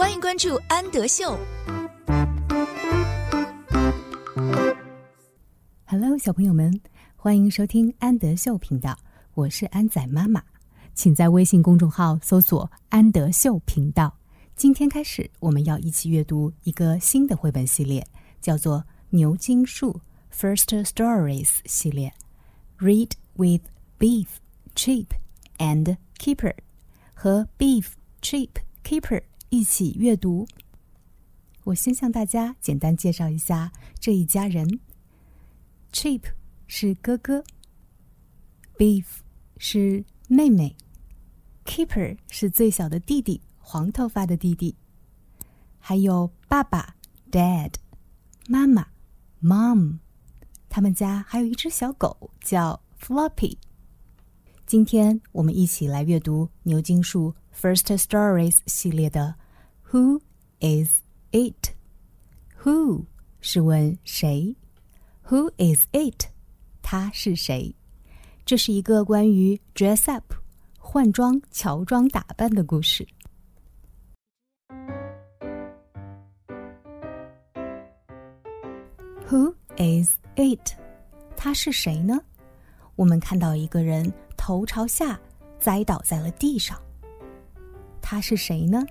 欢迎关注安德秀。Hello，小朋友们，欢迎收听安德秀频道，我是安仔妈妈，请在微信公众号搜索“安德秀频道”。今天开始，我们要一起阅读一个新的绘本系列，叫做《牛津树 First Stories》系列。Read with Beef, Cheap and Keeper，和 Beef, Cheap, Keeper 一起阅读。我先向大家简单介绍一下这一家人。Cheap 是哥哥，Beef 是妹妹，Keeper 是最小的弟弟，黄头发的弟弟，还有爸爸 Dad，妈妈 Mom，他们家还有一只小狗叫 Floppy。今天我们一起来阅读牛津树 First Stories 系列的 Who is it？Who 是问谁？Who is it？他是谁？这是一个关于 dress up 换装、乔装打扮的故事。Who is it？他是谁呢？我们看到一个人头朝下栽倒在了地上。他是谁呢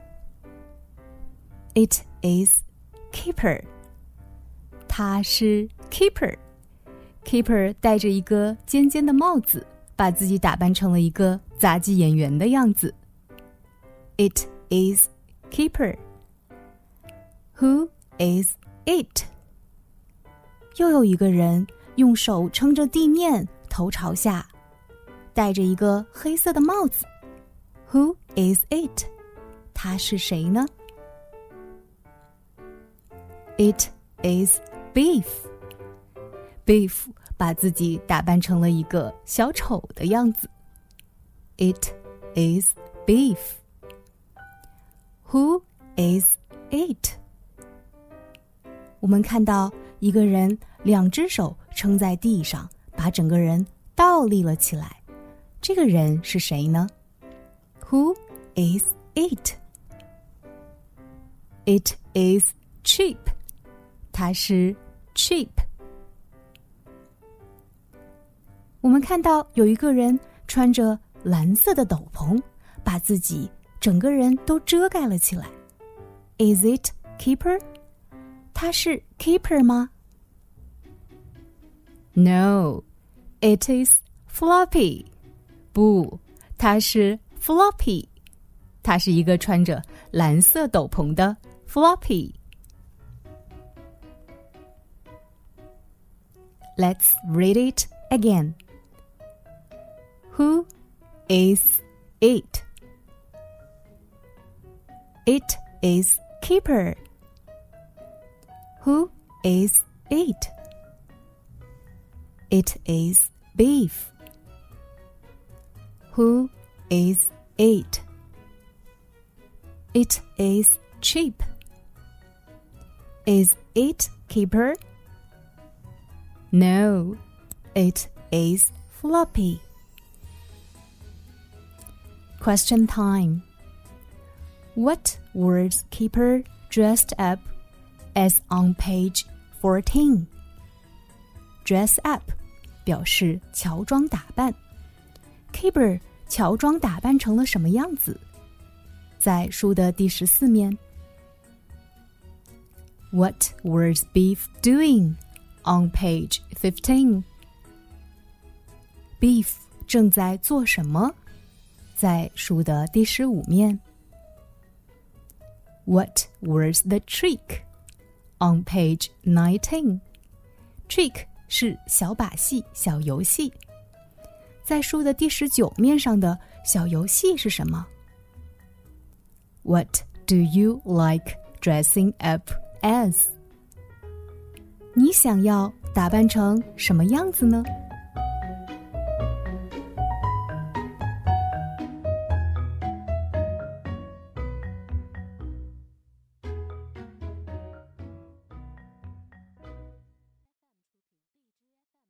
？It is Keeper。他是 Keeper，Keeper 戴着一个尖尖的帽子，把自己打扮成了一个杂技演员的样子。It is Keeper. Who is it? 又有一个人用手撑着地面，头朝下，戴着一个黑色的帽子。Who is it? 他是谁呢？It is Beef, Beef 把自己打扮成了一个小丑的样子。It is Beef. Who is it? 我们看到一个人两只手撑在地上，把整个人倒立了起来。这个人是谁呢 ？Who is it? It is Cheap. 他是 cheap。我们看到有一个人穿着蓝色的斗篷，把自己整个人都遮盖了起来。Is it keeper？他是 keeper 吗？No，it is floppy。不，他是 floppy。他是一个穿着蓝色斗篷的 floppy。Let's read it again. Who is it? It is keeper. Who is it? It is beef. Who is it? It is cheap. Is it keeper? No, it is floppy. Question time. What was Keeper dressed up as on page fourteen? Dress up 表示乔装打扮。Keeper 乔装打扮成了什么样子？在书的第十四面。What was Beef doing? On page fifteen, Beef 正在做什么？在书的第十五面。What was the trick? On page nineteen, Trick 是小把戏、小游戏。 在书的第十九面上的小游戏是什么？What do you like dressing up as? 你想要打扮成什么样子呢？